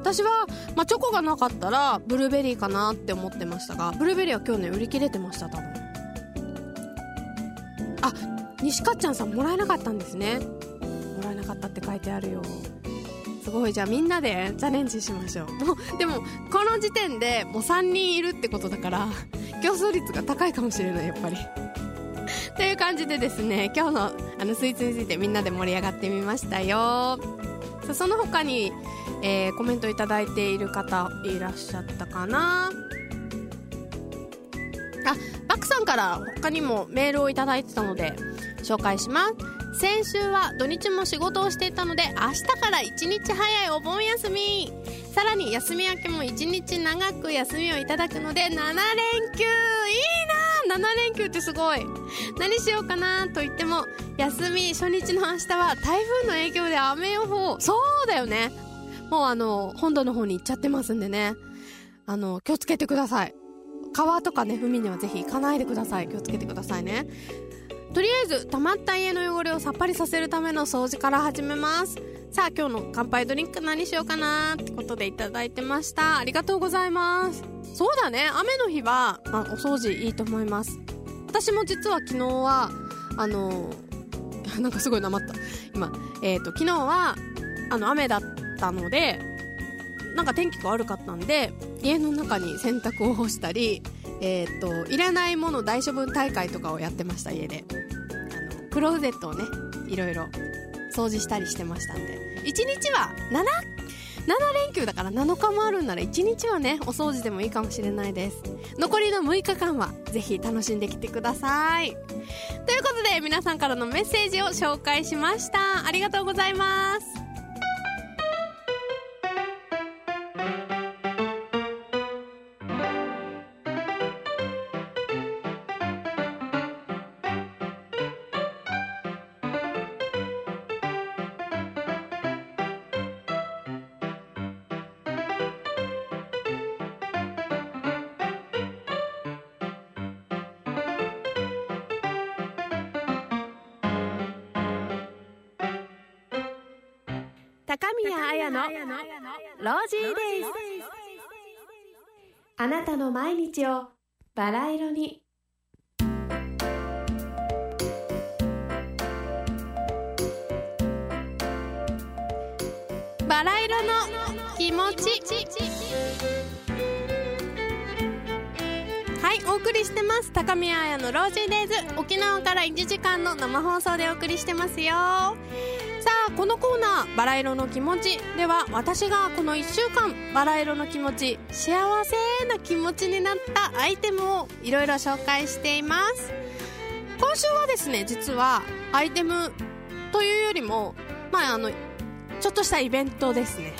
私は、まあ、チョコがなかったらブルーベリーかなって思ってましたがブルーベリーは今日ね売り切れてました多分。あ西かっちゃんさんもらえなかったんですね。もらえなかったって書いてあるよ。すごい。じゃあみんなでチャレンジしましょう。も (laughs) うでもこの時点でもう3人いるってことだから (laughs) 競争率が高いかもしれないやっぱり。(laughs) という感じでですね今日のあのスイーツについてみんなで盛り上がってみましたよ。さその他に、えー、コメントいただいている方いらっしゃったかな？あバクさんから他にもメールをいただいてたので紹介します。先週は土日も仕事をしていたので明日から1日早いお盆休み。さらに休み明けも1日長く休みをいただくので7連休。いいな。7連休ってすごい。何しようかな。と言っても休み初日の明日は台風の影響で雨予報。そうだよね。もうあの本土の方に行っちゃってますんでね。あの気をつけてください。川とかね海にはぜひ行かないでください。気をつけてくださいね。とりあえず溜まった家の汚れをさっぱりさせるための掃除から始めます。さあ今日の乾杯ドリンク何しようかなってことでいただいてました。ありがとうございます。そうだね。雨の日は、まあ、お掃除いいと思います。私も実は昨日はあの (laughs) なんかすごいなまった。今えっ、ー、と昨日はあの雨だったのでなんか天気が悪かったんで家の中に洗濯を干したりえー、といらないもの大処分大会とかをやってました家で。あのクローゼットをねいろいろ掃除したりしてましたんで。1日は 7, 7連休だから7日もあるんなら1日はねお掃除でもいいかもしれないです。残りの6日間はぜひ楽しんできてください。ということで皆さんからのメッセージを紹介しました。ありがとうございます。高宮彩のロージーデイズ。あなたの毎日をバラ色に。バラ色の気持ち。はいお送りしてます。高宮彩のロージーデイズ。沖縄から1時間の生放送でお送りしてますよこのコーナー「バラ色の気持ち」では私がこの1週間バラ色の気持ち幸せな気持ちになったアイテムをいろいろ紹介しています今週はですね実はアイテムというよりもまああのちょっとしたイベントですね。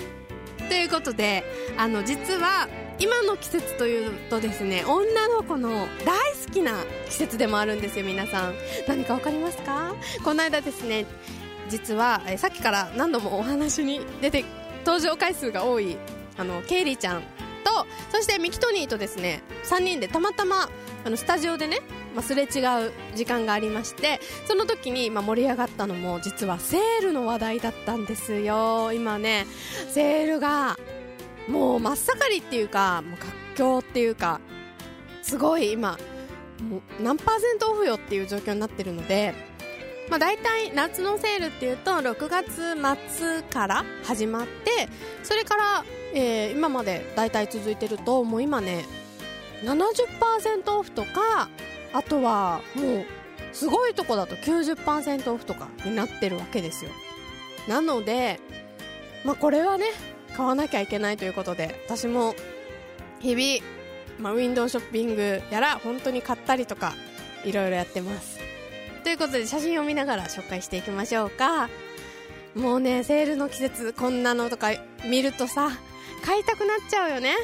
ということであの実は今の季節というとですね女の子の大好きな季節でもあるんですよ皆さん。何か分かりますか？この間ですね実は、えさっきから何度もお話に出て登場回数が多いあのケイリーちゃんとそしてミキトニーとですね3人でたまたまあのスタジオでね、まあ、すれ違う時間がありましてその時に、まあ、盛り上がったのも実はセールの話題だったんですよ。今ねセールがもう真っ盛りっていうかもう活況っていうかすごい今もう何パーセントオフよっていう状況になってるのでまあ、大体夏のセールっていうと6月末から始まってそれから、えー今まで大体続いてるともう今ね70%オフとかあとはもうすごいとこだと90%オフとかになってるわけですよ。なので、まあ、これはね買わなきゃいけないということで私も日々、まあ、ウィンドウショッピングやら本当に買ったりとかいろいろやってます。ということで写真を見ながら紹介していきましょうか。もうねセールの季節こんなのとか見るとさ買いたくなっちゃうよね。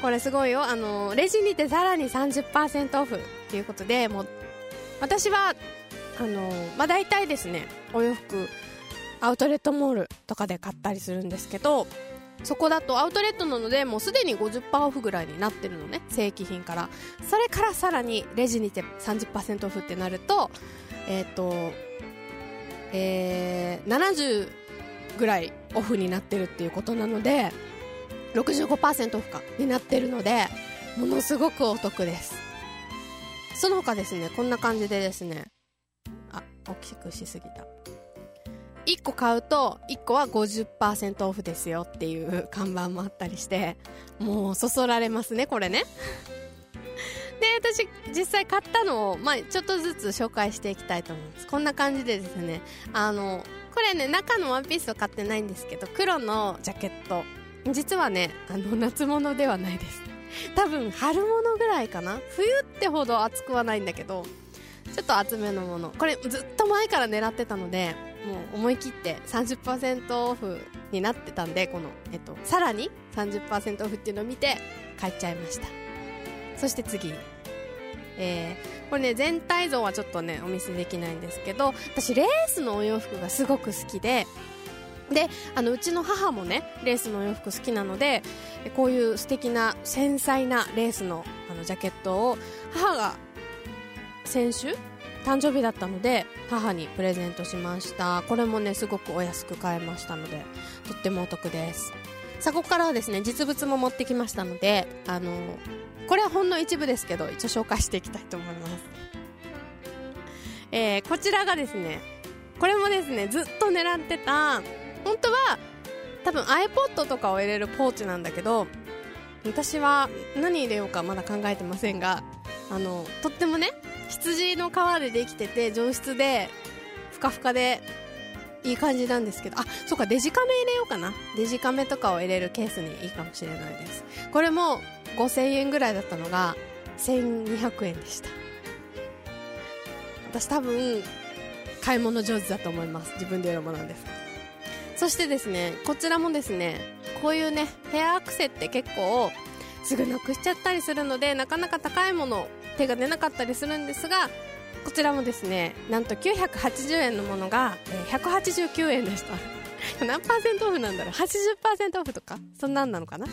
これすごいよ。あのレジにてさらに30%オフっていうことでもう私はあの、まあ、大体ですねお洋服アウトレットモールとかで買ったりするんですけどそこだとアウトレットなのでもうすでに50%オフぐらいになってるのね正規品から。それからさらにレジにて30%オフってなるとえっ、とえー、70ぐらいオフになってるっていうことなので65%オフかになってるのでものすごくお得です。その他ですねこんな感じでですねあ大きくしすぎた。1個買うと1個は50%オフですよっていう看板もあったりしてもうそそられますねこれね。私実際買ったのを、まあ、ちょっとずつ紹介していきたいと思います。こんな感じでですねあのこれね中のワンピースを買ってないんですけど黒のジャケット。実はねあの夏物ではないです。多分春物ぐらいかな？冬ってほど暑くはないんだけどちょっと厚めのもの。これずっと前から狙ってたのでもう思い切って30%オフになってたんでこの、えっと、さらに30%オフっていうのを見て買っちゃいました。そして次。えー、これね全体像はちょっとねお見せできないんですけど私レースのお洋服がすごく好きでであのうちの母もねレースのお洋服好きなのでこういう素敵な繊細なレースのあのジャケットを母が先週誕生日だったので母にプレゼントしました。これもねすごくお安く買えましたのでとってもお得です。さあここからはですね実物も持ってきましたのであのこれはほんの一部ですけど一応紹介していきたいと思います、えーこちらがですねこれもですねずっと狙ってた本当は多分 iPod とかを入れるポーチなんだけど私は何入れようかまだ考えてませんがあのとってもね羊の皮でできてて上質でふかふかでいい感じなんですけど。あそうかデジカメ入れようかな。デジカメとかを入れるケースにいいかもしれないです。これも5000円ぐらいだったのが1200円でした。私多分買い物上手だと思います。自分で言うのもなんですそしてですねこちらもですねこういうねヘアアクセって結構すぐなくしちゃったりするのでなかなか高いもの手が出なかったりするんですがこちらもですねなんと980円のものが、えー189円でした。(laughs) 何パーセントオフなんだろう？80%オフとか？そんなんなのかな？っ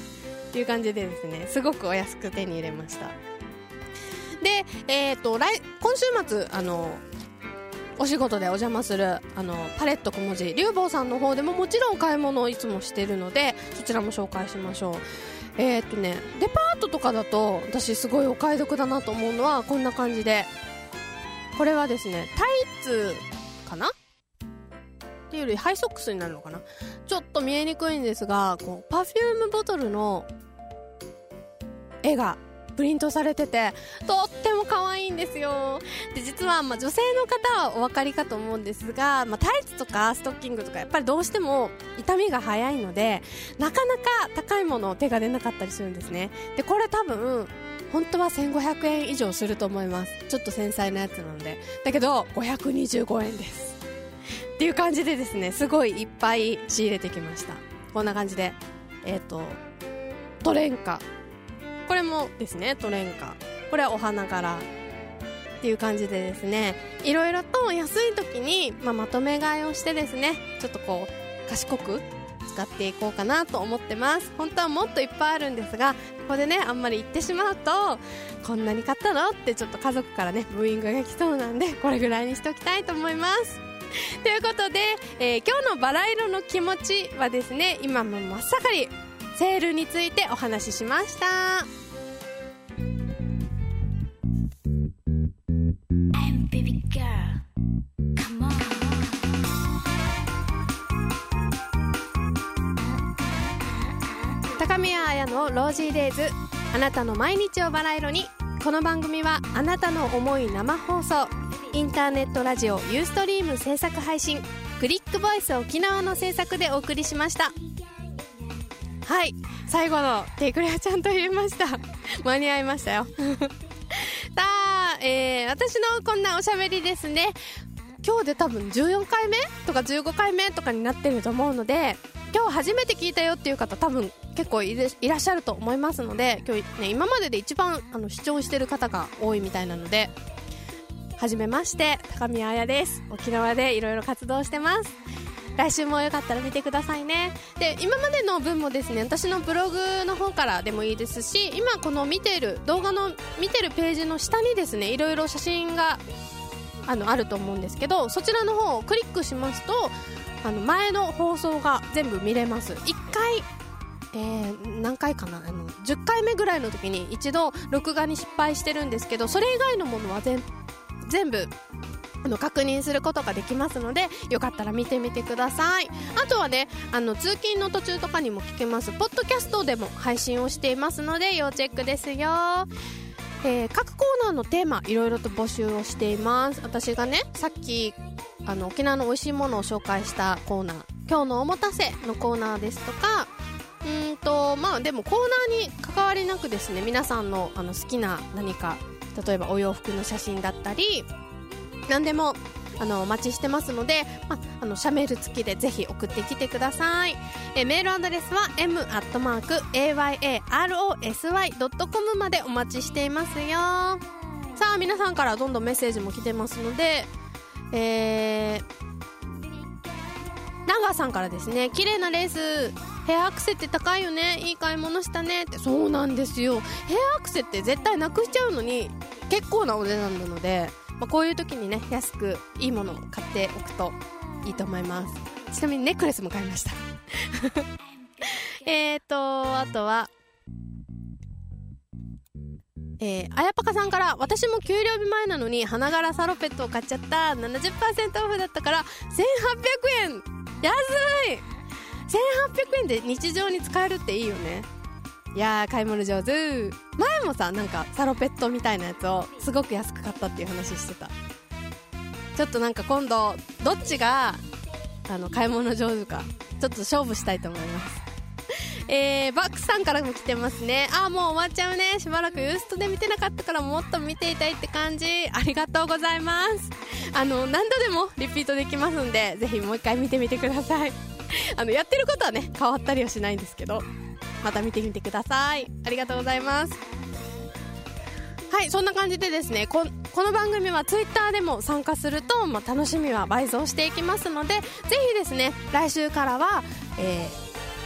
ていう感じでですねすごくお安く手に入れました。で、えー、と来今週末あのお仕事でお邪魔するあのパレット小文字龍坊さんの方でももちろん買い物をいつもしてるのでそちらも紹介しましょう。えーとねデパートとかだと私すごいお買い得だなと思うのはこんな感じで。これはですねタイツかな？っていうよりハイソックスになるのかな？ちょっと見えにくいんですがこうパフュームボトルの絵がプリントされててとっても可愛いんですよ。で実は、まあ、女性の方はお分かりかと思うんですが、まあ、タイツとかストッキングとかやっぱりどうしても傷みが早いのでなかなか高いものを手が出なかったりするんですね。でこれ多分本当は1500円以上すると思います。ちょっと繊細なやつなので。だけど525円です。っていう感じでですねすごいいっぱい仕入れてきました。こんな感じでえっ、とトレンカ。これもですねトレンカ。これはお花柄。っていう感じでですねいろいろと安い時に、まあ、まとめ買いをしてですねちょっとこう賢く使っていこうかなと思ってます。本当はもっといっぱいあるんですがここでねあんまり言ってしまうとこんなに買ったの？ってちょっと家族からねブーイングが来そうなんでこれぐらいにしておきたいと思います。ということで、えー今日のバラ色の気持ちはですね今も真っ盛りセールについてお話ししました。I'm baby girl. 彩のロージーデイズ。あなたの毎日をバラ色に。この番組はあなたの思い生放送。インターネットラジオユーストリーム制作配信。クリックボイス沖縄の制作でお送りしました。はい。最後のテイクレアちゃんと言いました。(laughs) 間に合いましたよ。(laughs) さあ、えー、私のこんなおしゃべりですね。今日で多分14回目とか15回目とかになってると思うので今日初めて聞いたよっていう方多分結構いらっしゃると思いますので今日、ね、今までで一番あの視聴してる方が多いみたいなのではじめまして高宮彩です。沖縄でいろいろ活動してます。来週もよかったら見てくださいね。で今までの分もですね私のブログの方からでもいいですし今この見ている動画の見てるページの下にですねいろいろ写真があのあると思うんですけどそちらの方をクリックしますとあの前の放送が全部見れます。1回えー、何回かな？あの10回目ぐらいの時に一度録画に失敗してるんですけどそれ以外のものは全部あの確認することができますのでよかったら見てみてください。あとはねあの通勤の途中とかにも聞けます。ポッドキャストでも配信をしていますので要チェックですよ。えー、各コーナーのテーマいろいろと募集をしています。私がねさっきあの沖縄の美味しいものを紹介したコーナー今日のおもたせのコーナーですとかうんとまあでもコーナーに関わりなくですね皆さんのあの好きな何か例えばお洋服の写真だったり何でもあのお待ちしてますので、まああのシャメール付きでぜひ送ってきてください。えメールアドレスは m.ayarosy.com までお待ちしていますよ。さあ皆さんからどんどんメッセージも来てますのでえー、長さんからですね綺麗なレースヘアアクセって高いよね。いい買い物したね。ってそうなんですよ。ヘアアクセって絶対なくしちゃうのに結構なお値段なので。まあ、こういう時にね安くいいものを買っておくといいと思います。ちなみにネックレスも買いました。(laughs) えっとあとはえー、あやぱかさんから私も給料日前なのに花柄サロペットを買っちゃった。70%オフだったから1800円。安い。1800円で日常に使えるっていいよね。いやー買い物上手前もさなんかサロペットみたいなやつをすごく安く買ったっていう話してたちょっとなんか今度どっちがあの買い物上手かちょっと勝負したいと思います (laughs) えー、バックさんからも来てますね。あ、もう終わっちゃうね。しばらくユーストで見てなかったからもっと見ていたいって感じ。ありがとうございます。あの、何度でもリピートできますんで、ぜひもう一回見てみてください。(laughs) あの、やってることはね、変わったりはしないんですけど、また見てみてください。ありがとうございます。はいそんな感じでですねこの番組はツイッターでも参加すると、まあ、楽しみは倍増していきますのでぜひですね来週からは、えー、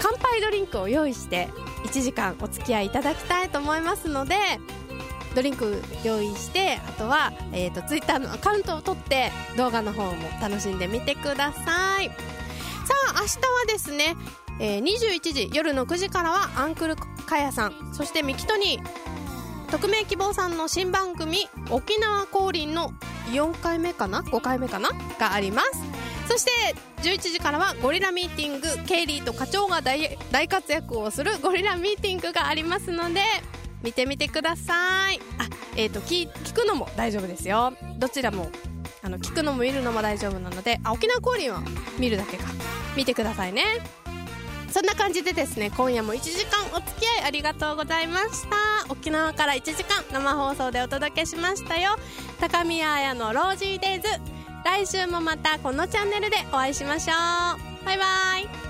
乾杯ドリンクを用意して1時間お付き合いいただきたいと思いますのでドリンク用意してあとは、えーと、とツイッターのアカウントを取って動画の方も楽しんでみてください。さあ明日はですねえー、21時夜の9時からはアンクルかやさんそしてミキトニー匿名希望さんの新番組「沖縄降臨」の4回目かな？5回目かな？があります。そして11時からはゴリラミーティングケイリーと課長が大大活躍をするゴリラミーティングがありますので見てみてください。あえっ、ー、と聞聞くのも大丈夫ですよ。どちらもあの聞くのも見るのも大丈夫なのであ沖縄降臨は見るだけか。見てくださいね。そんな感じでですね今夜も1時間お付き合いありがとうございました。沖縄から1時間生放送でお届けしましたよ。高宮綾のロージーデイズ。来週もまたこのチャンネルでお会いしましょう。バイバイ。